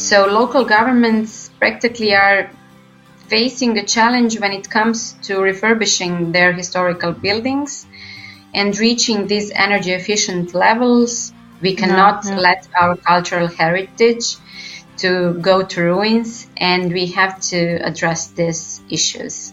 So local governments practically are facing a challenge when it comes to refurbishing their historical buildings and reaching these energy efficient levels. We cannot no, no. let our cultural heritage to go to ruins and we have to address these issues.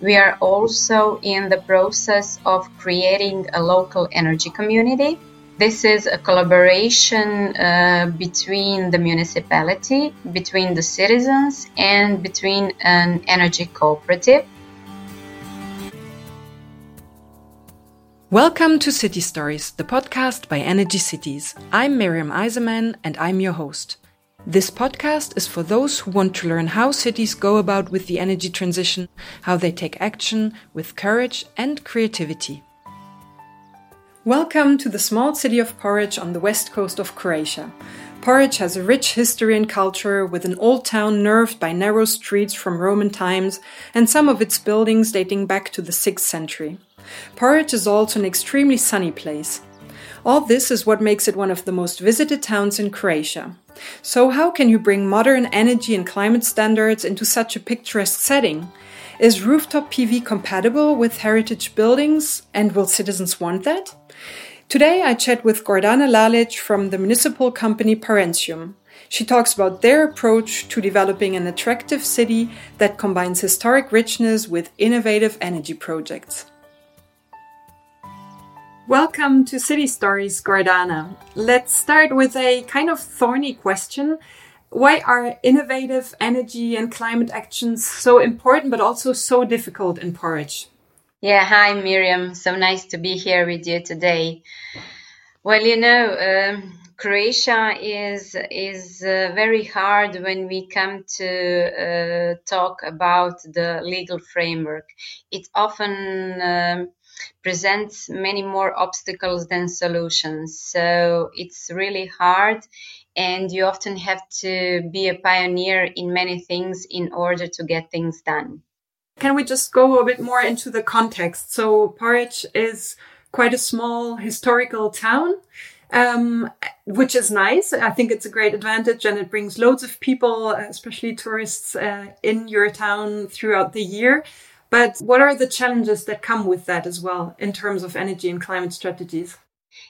We are also in the process of creating a local energy community. This is a collaboration uh, between the municipality, between the citizens, and between an energy cooperative. Welcome to City Stories, the podcast by Energy Cities. I'm Miriam Eiserman and I'm your host. This podcast is for those who want to learn how cities go about with the energy transition, how they take action with courage and creativity. Welcome to the small city of Poreč on the west coast of Croatia. Poreč has a rich history and culture with an old town nerved by narrow streets from Roman times and some of its buildings dating back to the 6th century. Poreč is also an extremely sunny place. All this is what makes it one of the most visited towns in Croatia. So, how can you bring modern energy and climate standards into such a picturesque setting? Is rooftop PV compatible with heritage buildings, and will citizens want that? Today, I chat with Gordana Lalic from the municipal company Parentium. She talks about their approach to developing an attractive city that combines historic richness with innovative energy projects. Welcome to City Stories, Gordana. Let's start with a kind of thorny question. Why are innovative energy and climate actions so important but also so difficult in Poreč? Yeah, hi Miriam. So nice to be here with you today. Well, you know, um, Croatia is is uh, very hard when we come to uh, talk about the legal framework. It often um, presents many more obstacles than solutions. So it's really hard and you often have to be a pioneer in many things in order to get things done. Can we just go a bit more into the context? So Poreč is quite a small historical town. Um, which is nice. I think it's a great advantage and it brings loads of people, especially tourists, uh, in your town throughout the year. But what are the challenges that come with that as well in terms of energy and climate strategies?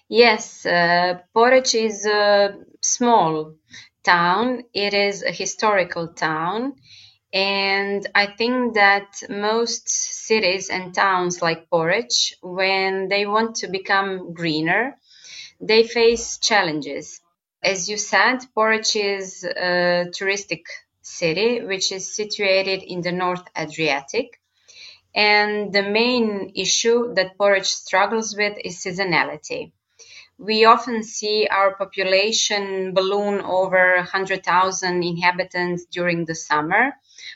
Yes, uh, Poreč is a small town. It is a historical town. And I think that most cities and towns like Poreč, when they want to become greener, they face challenges. As you said, Poreč is a touristic city which is situated in the North Adriatic. And the main issue that Poreč struggles with is seasonality. We often see our population balloon over 100,000 inhabitants during the summer,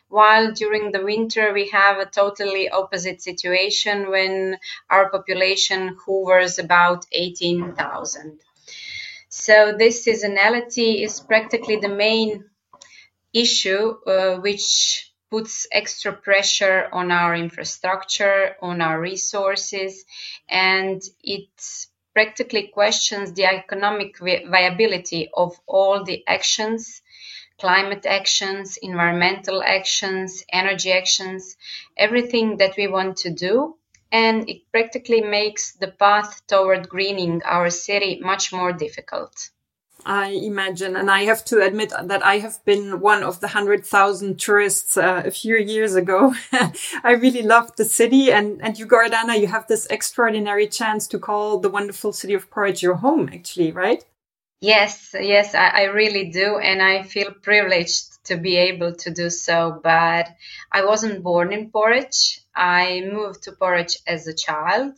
while during the winter we have a totally opposite situation when our population hovers about 18,000. So this seasonality is practically the main issue uh, which puts extra pressure on our infrastructure, on our resources, and it practically questions the economic viability of all the actions climate actions, environmental actions, energy actions, everything that we want to do. And it practically makes the path toward greening our city much more difficult. I imagine. And I have to admit that I have been one of the 100,000 tourists uh, a few years ago. I really loved the city. And, and you, Gordana, you have this extraordinary chance to call the wonderful city of Poreč your home, actually, right? Yes, yes, I, I really do. And I feel privileged to be able to do so. But I wasn't born in Poreč. I moved to Poreč as a child.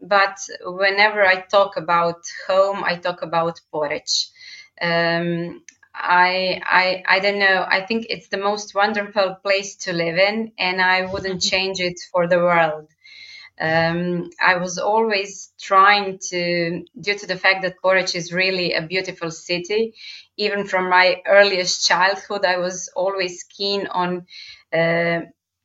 But whenever I talk about home, I talk about Poreč um, I, I I don't know. I think it's the most wonderful place to live in, and I wouldn't change it for the world. Um, I was always trying to, due to the fact that Poreč is really a beautiful city, even from my earliest childhood, I was always keen on uh,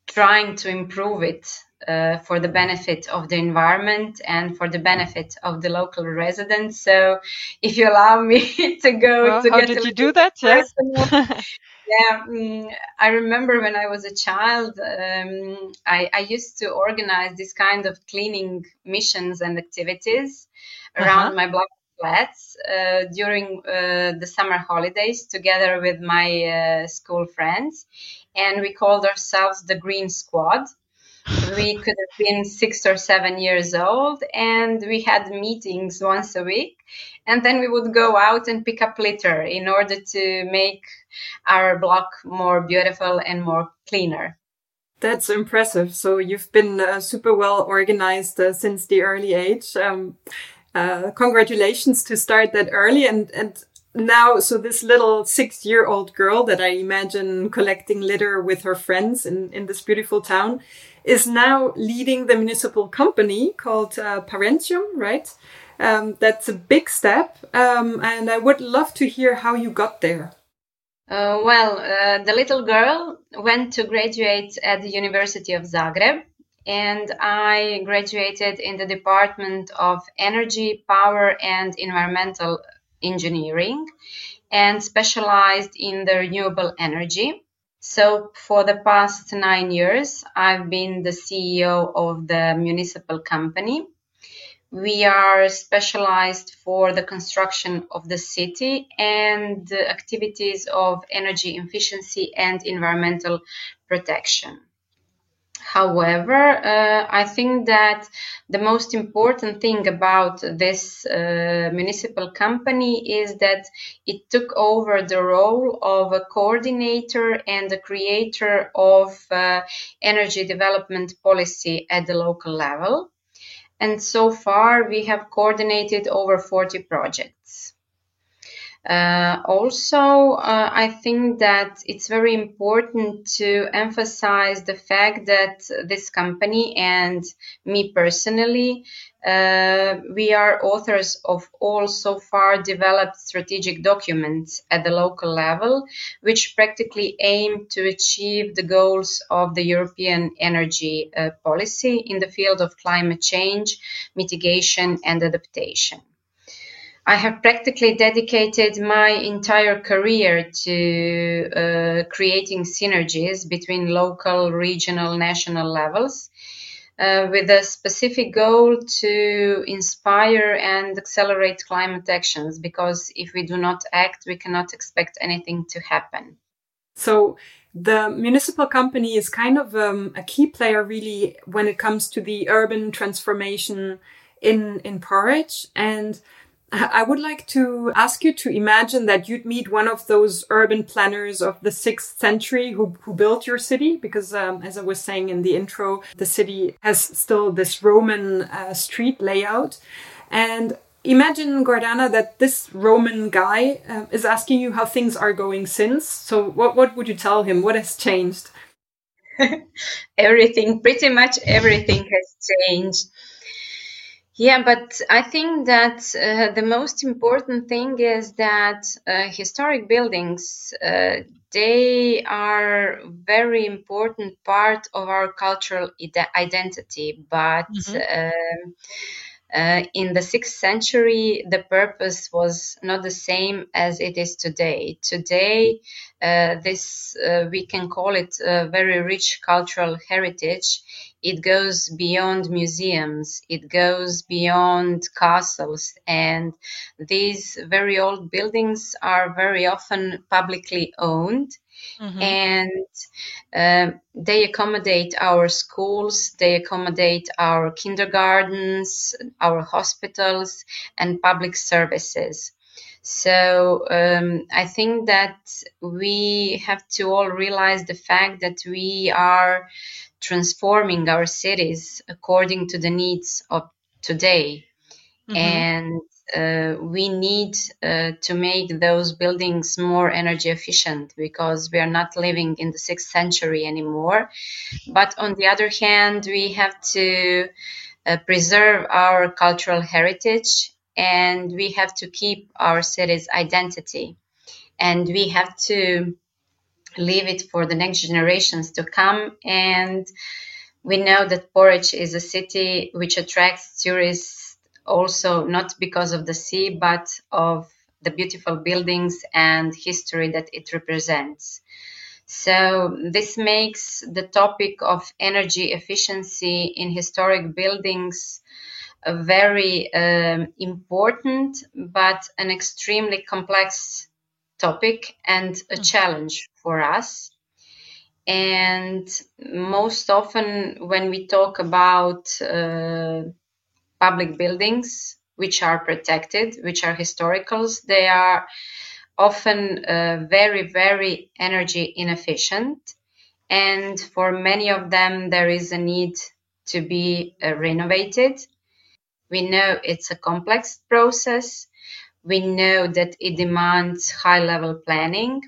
trying to improve it uh, for the benefit of the environment and for the benefit of the local residents. So, if you allow me to go well, to how did you do that? Yeah. yeah, um, I remember when I was a child, um, I, I, used to organize this kind of cleaning missions and activities around uh-huh. my block flats uh, during uh, the summer holidays together with my uh, school friends. And we called ourselves the Green Squad. We could have been six or seven years old, and we had meetings once a week. And then we would go out and pick up litter in order to make our block more beautiful and more cleaner. That's impressive. So you've been uh, super well organized uh, since the early age. Um, uh, congratulations to start that early and and now so this little six year old girl that i imagine collecting litter with her friends in in this beautiful town is now leading the municipal company called uh, parentium right um, that's a big step um, and i would love to hear how you got there uh, well uh, the little girl went to graduate at the university of zagreb and I graduated in the Department of Energy, Power, and Environmental Engineering and specialized in the renewable energy. So, for the past nine years, I've been the CEO of the municipal company. We are specialized for the construction of the city and the activities of energy efficiency and environmental protection. However, uh, I think that the most important thing about this uh, municipal company is that it took over the role of a coordinator and a creator of uh, energy development policy at the local level. And so far, we have coordinated over 40 projects. Uh, also, uh, I think that it's very important to emphasize the fact that this company and me personally, uh, we are authors of all so far developed strategic documents at the local level, which practically aim to achieve the goals of the European energy uh, policy in the field of climate change, mitigation, and adaptation. I have practically dedicated my entire career to uh, creating synergies between local, regional, national levels uh, with a specific goal to inspire and accelerate climate actions because if we do not act, we cannot expect anything to happen. So, the municipal company is kind of um, a key player, really, when it comes to the urban transformation in in Poreč and I would like to ask you to imagine that you'd meet one of those urban planners of the sixth century who, who built your city, because um, as I was saying in the intro, the city has still this Roman uh, street layout. And imagine, Gordana, that this Roman guy uh, is asking you how things are going since. So, what, what would you tell him? What has changed? everything, pretty much everything has changed. Yeah, but I think that uh, the most important thing is that uh, historic buildings uh, they are very important part of our cultural ide- identity, but mm-hmm. Uh, in the sixth century, the purpose was not the same as it is today. Today, uh, this uh, we can call it a very rich cultural heritage it goes beyond museums, it goes beyond castles, and these very old buildings are very often publicly owned. Mm-hmm. And uh, they accommodate our schools, they accommodate our kindergartens, our hospitals, and public services. So um, I think that we have to all realize the fact that we are transforming our cities according to the needs of today. Mm-hmm. And uh, we need uh, to make those buildings more energy efficient because we are not living in the sixth century anymore. But on the other hand, we have to uh, preserve our cultural heritage and we have to keep our city's identity. And we have to leave it for the next generations to come and We know that Poreč is a city which attracts tourists also not because of the sea, but of the beautiful buildings and history that it represents. So, this makes the topic of energy efficiency in historic buildings very um, important but an extremely complex topic and a mm. challenge for us. And most often, when we talk about uh, public buildings which are protected, which are historicals, they are often uh, very, very energy inefficient. And for many of them, there is a need to be uh, renovated. We know it's a complex process. We know that it demands high level planning.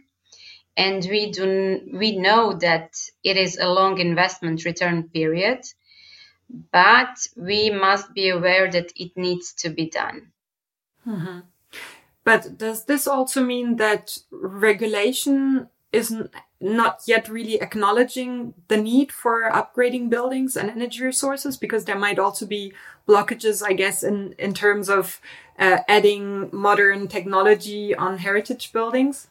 And we, do, we know that it is a long investment return period, but we must be aware that it needs to be done. Mm-hmm. But does this also mean that regulation is not yet really acknowledging the need for upgrading buildings and energy resources? Because there might also be blockages, I guess, in, in terms of uh, adding modern technology on heritage buildings?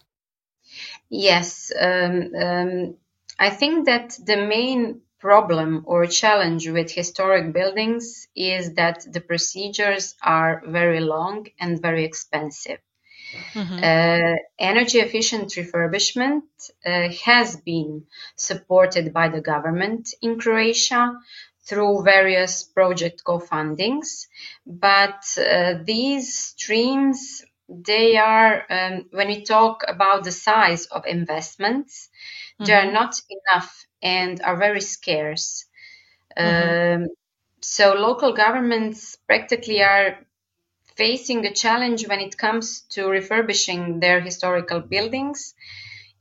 Yes. Um, um, I think that the main problem or challenge with historic buildings is that the procedures are very long and very expensive. Mm-hmm. Uh, energy efficient refurbishment uh, has been supported by the government in Croatia through various project co-fundings, but uh, these streams they are um, when we talk about the size of investments, mm-hmm. they are mm-hmm. not enough and are very scarce. Mm-hmm. Um, so local governments practically are facing a challenge when it comes to refurbishing their historical buildings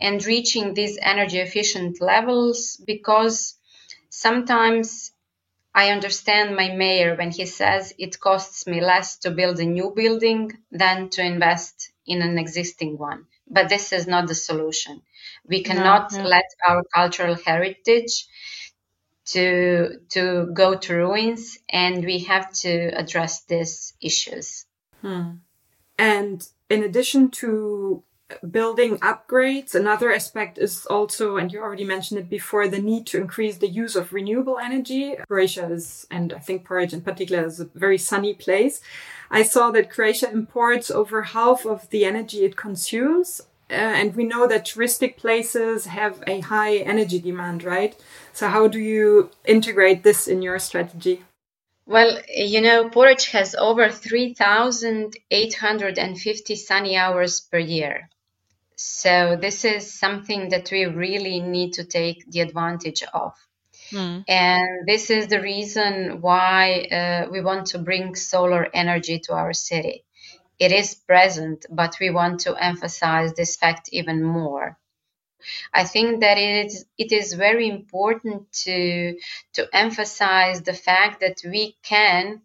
and reaching these energy efficient levels because sometimes I understand my mayor when he says it costs me less to build a new building than to invest in an existing one. But this is not the solution. We cannot no, no. let our cultural heritage to to go to ruins and we have to address these issues hmm. and in addition to building upgrades another aspect is also and you already mentioned it before the need to increase the use of renewable energy croatia is and i think Poreč in particular is a very sunny place i saw that croatia imports over half of the energy it consumes and we know that touristic places have a high energy demand, right? So, how do you integrate this in your strategy? Well, you know, Poreč has over 3,850 sunny hours per year. So, this is something that we really need to take the advantage of. Mm. And this is the reason why uh, we want to bring solar energy to our city it is present, but we want to emphasize this fact even more. I think that it is, it is very important to, to emphasize the fact that we can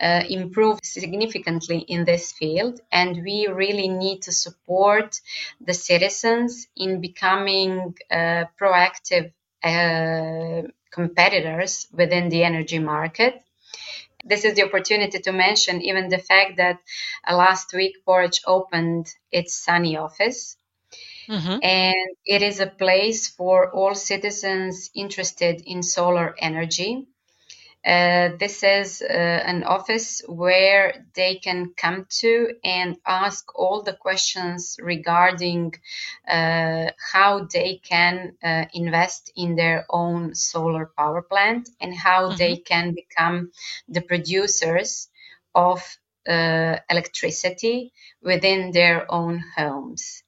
uh, improve significantly in this field, and we really need to support the citizens in becoming uh, proactive uh, competitors within the energy market this is the opportunity to mention even the fact that uh, last week Poreč opened its Sunny office. Mm-hmm. And it is a place for all citizens interested in solar energy uh, this is uh, an office where they can come to and ask all the questions regarding uh, how they can uh, invest in their own solar power plant and how mm-hmm. they can become the producers of uh, electricity within their own homes.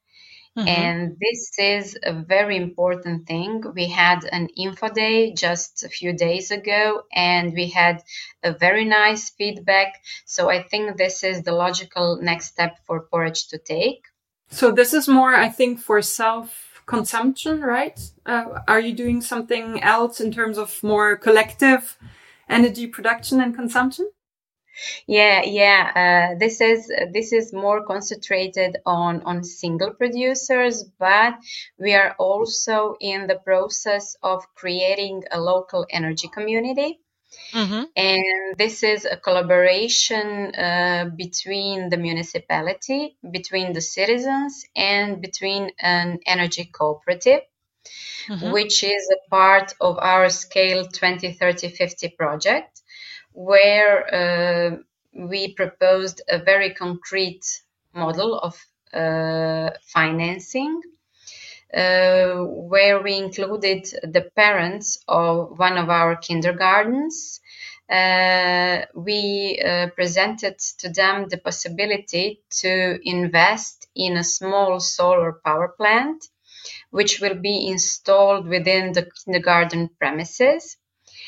Mm-hmm. And this is a very important thing. We had an info day just a few days ago, and we had a very nice feedback. So I think this is the logical next step for Poreč to take. So this is more, I think, for self consumption, right? Uh, are you doing something else in terms of more collective energy production and consumption? Yeah, yeah. Uh, this is this is more concentrated on on single producers, but we are also in the process of creating a local energy community. Mm-hmm. And this is a collaboration uh, between the municipality, between the citizens, and between an energy cooperative, mm-hmm. which is a part of our SCCALE 2030 50 project where uh, we proposed a very concrete model of uh, financing. Uh, where we included the parents of one of our kindergartens. Uh, we uh, presented to them the possibility to invest in a small solar power plant, which will be installed within the kindergarten premises.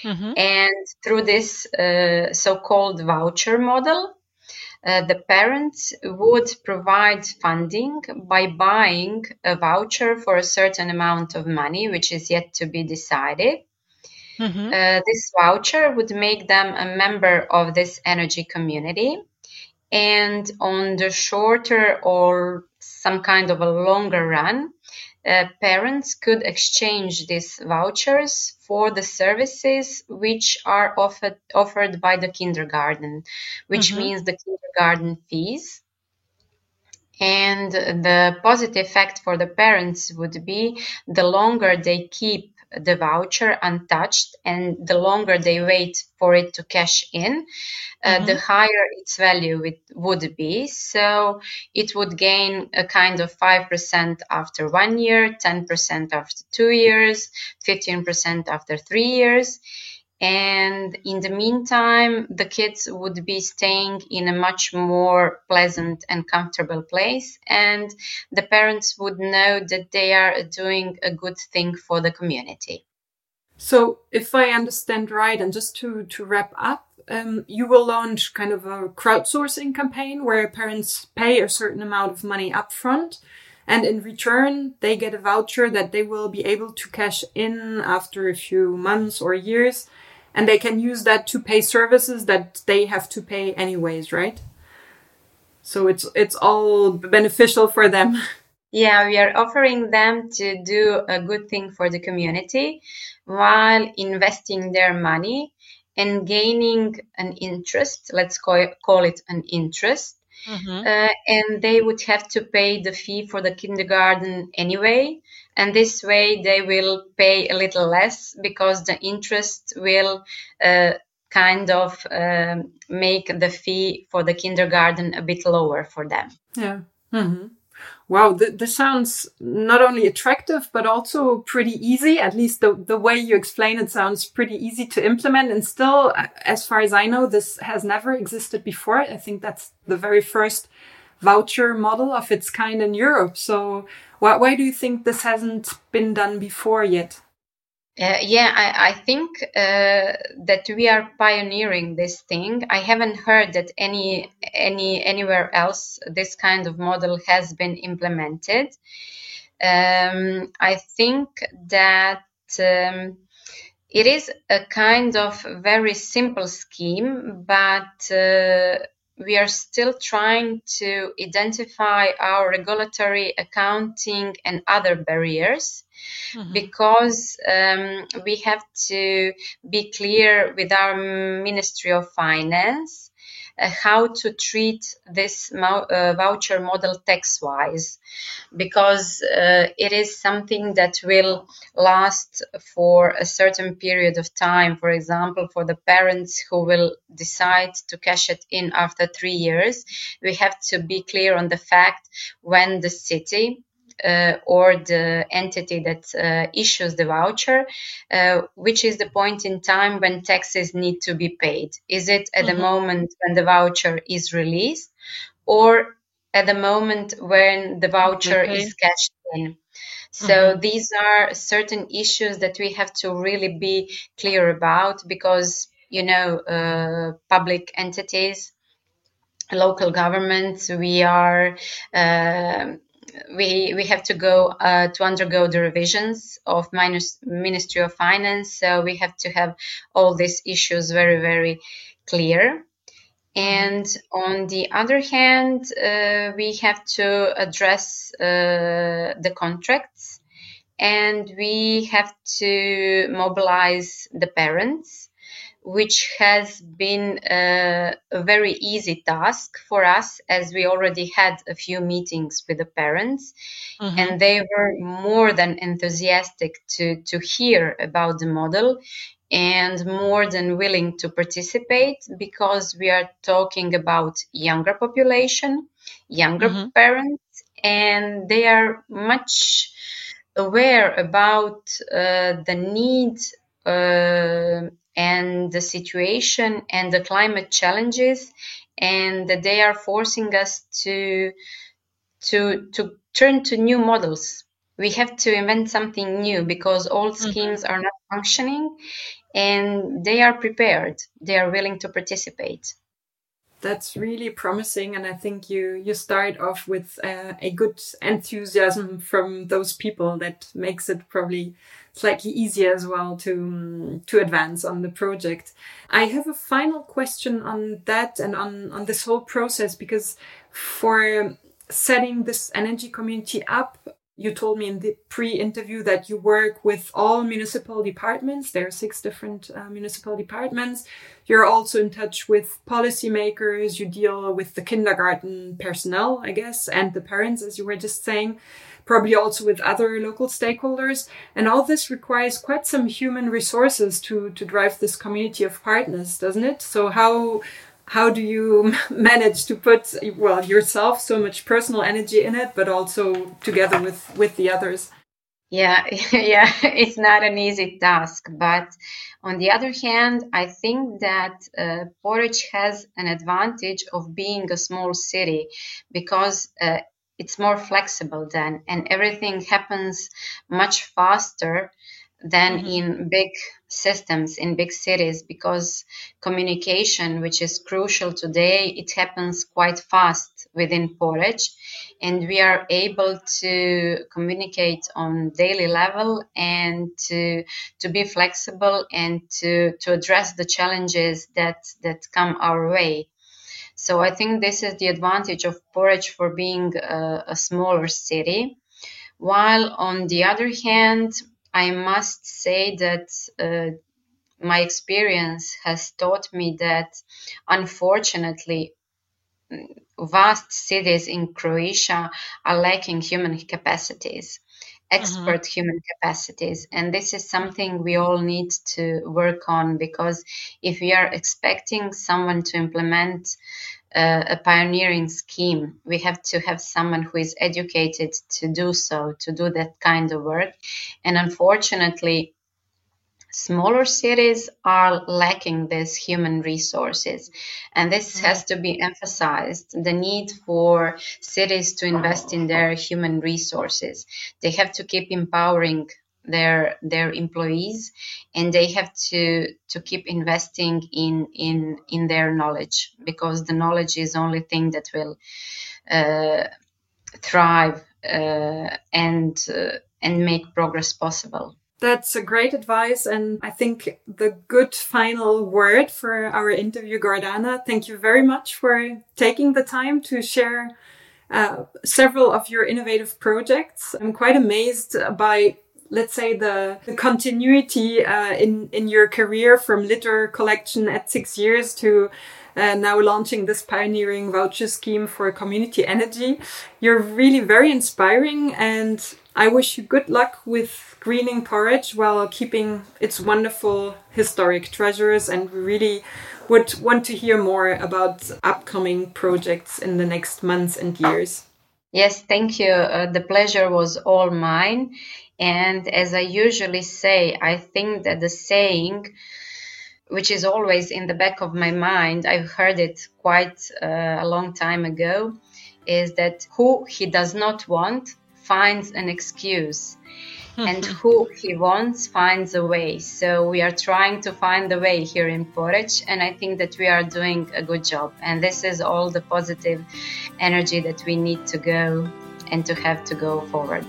Mm-hmm. And through this uh, so called voucher model, uh, the parents would provide funding by buying a voucher for a certain amount of money, which is yet to be decided. Mm-hmm. Uh, this voucher would make them a member of this energy community. And on the shorter or some kind of a longer run, uh, parents could exchange these vouchers for the services which are offered offered by the kindergarten, which mm-hmm. means the kindergarten fees. And the positive effect for the parents would be the longer they keep the voucher untouched and the longer they wait for it to cash in, uh, mm-hmm. the higher its value it would be. So it would gain a kind of 5% after one year, 10% after two years, 15% after three years. And in the meantime, the kids would be staying in a much more pleasant and comfortable place. And the parents would know that they are doing a good thing for the community. So, if I understand right, and just to, to wrap up, um, you will launch kind of a crowdsourcing campaign where parents pay a certain amount of money upfront. And in return, they get a voucher that they will be able to cash in after a few months or years and they can use that to pay services that they have to pay anyways, right? So it's it's all beneficial for them. Yeah, we are offering them to do a good thing for the community while investing their money and gaining an interest. Let's call it, call it an interest. Mm-hmm. Uh, and they would have to pay the fee for the kindergarten anyway and this way they will pay a little less because the interest will uh, kind of um, make the fee for the kindergarten a bit lower for them. Yeah. Mm-hmm. Wow, th- this sounds not only attractive, but also pretty easy. At least the, the way you explain it sounds pretty easy to implement. And still, as far as I know, this has never existed before. I think that's the very first voucher model of its kind in Europe. So why, why do you think this hasn't been done before yet? Uh, yeah, I, I think uh, that we are pioneering this thing. I haven't heard that any any anywhere else this kind of model has been implemented. Um, I think that um, it is a kind of very simple scheme, but uh, we are still trying to identify our regulatory, accounting, and other barriers mm-hmm. because um, we have to be clear with our Ministry of Finance how to treat this uh, voucher model tax wise because uh, it is something that will last for a certain period of time. For example, for the parents who will decide to cash it in after three years, we have to be clear on the fact when the city uh, or the entity that uh, issues the voucher, uh, which is the point in time when taxes need to be paid. Is it at mm-hmm. the moment when the voucher is released or at the moment when the voucher okay. is cashed in? So mm-hmm. these are certain issues that we have to really be clear about because, you know, uh, public entities, local governments, we are uh, we we have to go uh, to undergo the revisions of minus Ministry of Finance. So we have to have all these issues very very clear. And on the other hand, uh, we have to address uh, the contracts and we have to mobilize the parents which has been a, a, very easy task for us as we already had a few meetings with the parents mm-hmm. and they were more than enthusiastic to, to hear about the model and more than willing to participate because we are talking about younger population younger mm-hmm. parents and they are much aware about uh, the need uh, and the situation and the climate challenges and that they are forcing us to to to turn to new models. We have to invent something new because old mm-hmm. schemes are not functioning and they are prepared. They are willing to participate that's really promising and i think you you start off with uh, a good enthusiasm from those people that makes it probably slightly easier as well to to advance on the project. I have a final question on that and on on this whole process because for setting this energy community up you told me in the pre-interview that you work with all municipal departments. There are six different uh, municipal departments. You're also in touch with policymakers. You deal with the kindergarten personnel, I guess, and the parents, as you were just saying. Probably also with other local stakeholders. And all this requires quite some human resources to, to drive this community of partners, doesn't it? So how how do you manage to put well yourself so much personal energy in it but also together with with the others? Yeah yeah it's not an easy task but on the other hand i think that uh, Poreč has an advantage of being a small city because uh, it's more flexible then and everything happens much faster than mm-hmm. in big systems in big cities because communication which is crucial today it happens quite fast within Poreč and we are able to communicate on daily level and to to be flexible and to to address the challenges that that come our way. So I think this is the advantage of Poreč for being a, a smaller city. While on the other hand I must say that uh, my experience has taught me that unfortunately, vast cities in Croatia are lacking human capacities, expert mm-hmm. human capacities. And this is something we all need to work on because if we are expecting someone to implement uh, a pioneering scheme. We have to have someone who is educated to do so, to do that kind of work. And unfortunately, smaller cities are lacking these human resources and this mm-hmm. has to be emphasized the need for cities to invest in their human resources they have to keep empowering their their employees and they have to to keep investing in in in their knowledge because the knowledge is the only thing that will uh, thrive uh, and uh, and make progress possible that's a great advice and i think the good final word for our interview gordana thank you very much for taking the time to share uh, several of your innovative projects. I'm quite amazed by let's say the, the continuity uh, in in your career from litter collection at six years to uh, now launching this pioneering voucher scheme for community energy. You're really very inspiring, and I wish you good luck with greening Poreč while keeping its wonderful historic treasures. And we really would want to hear more about upcoming projects in the next months and years. Yes, thank you. Uh, the pleasure was all mine. And as I usually say, I think that the saying, which is always in the back of my mind, I've heard it quite uh, a long time ago, is that who he does not want finds an excuse. and who he wants finds a way. So we are trying to find a way here in Poreč, and I think that we are doing a good job. And this is all the positive energy that we need to go and to have to go forward.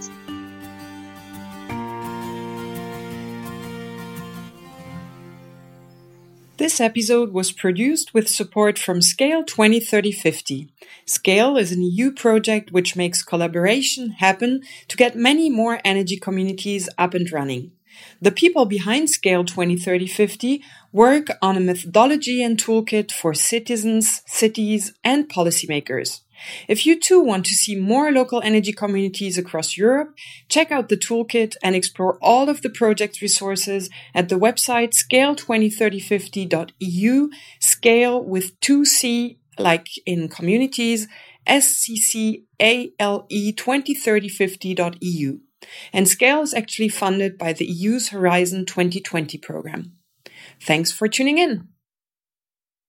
This episode was produced with support from SCCALE 203050. SCCALE is an EU project which makes collaboration happen to get many more energy communities up and running. The people behind SCCALE 203050 work on a methodology and toolkit for citizens, cities, and policymakers. If you too want to see more local energy communities across Europe, check out the toolkit and explore all of the project resources at the website scale203050.eu, scale with 2C like in communities, S-C-C-A-L-E 203050.eu. And SCCALE is actually funded by the EU's Horizon 2020 program. Thanks for tuning in.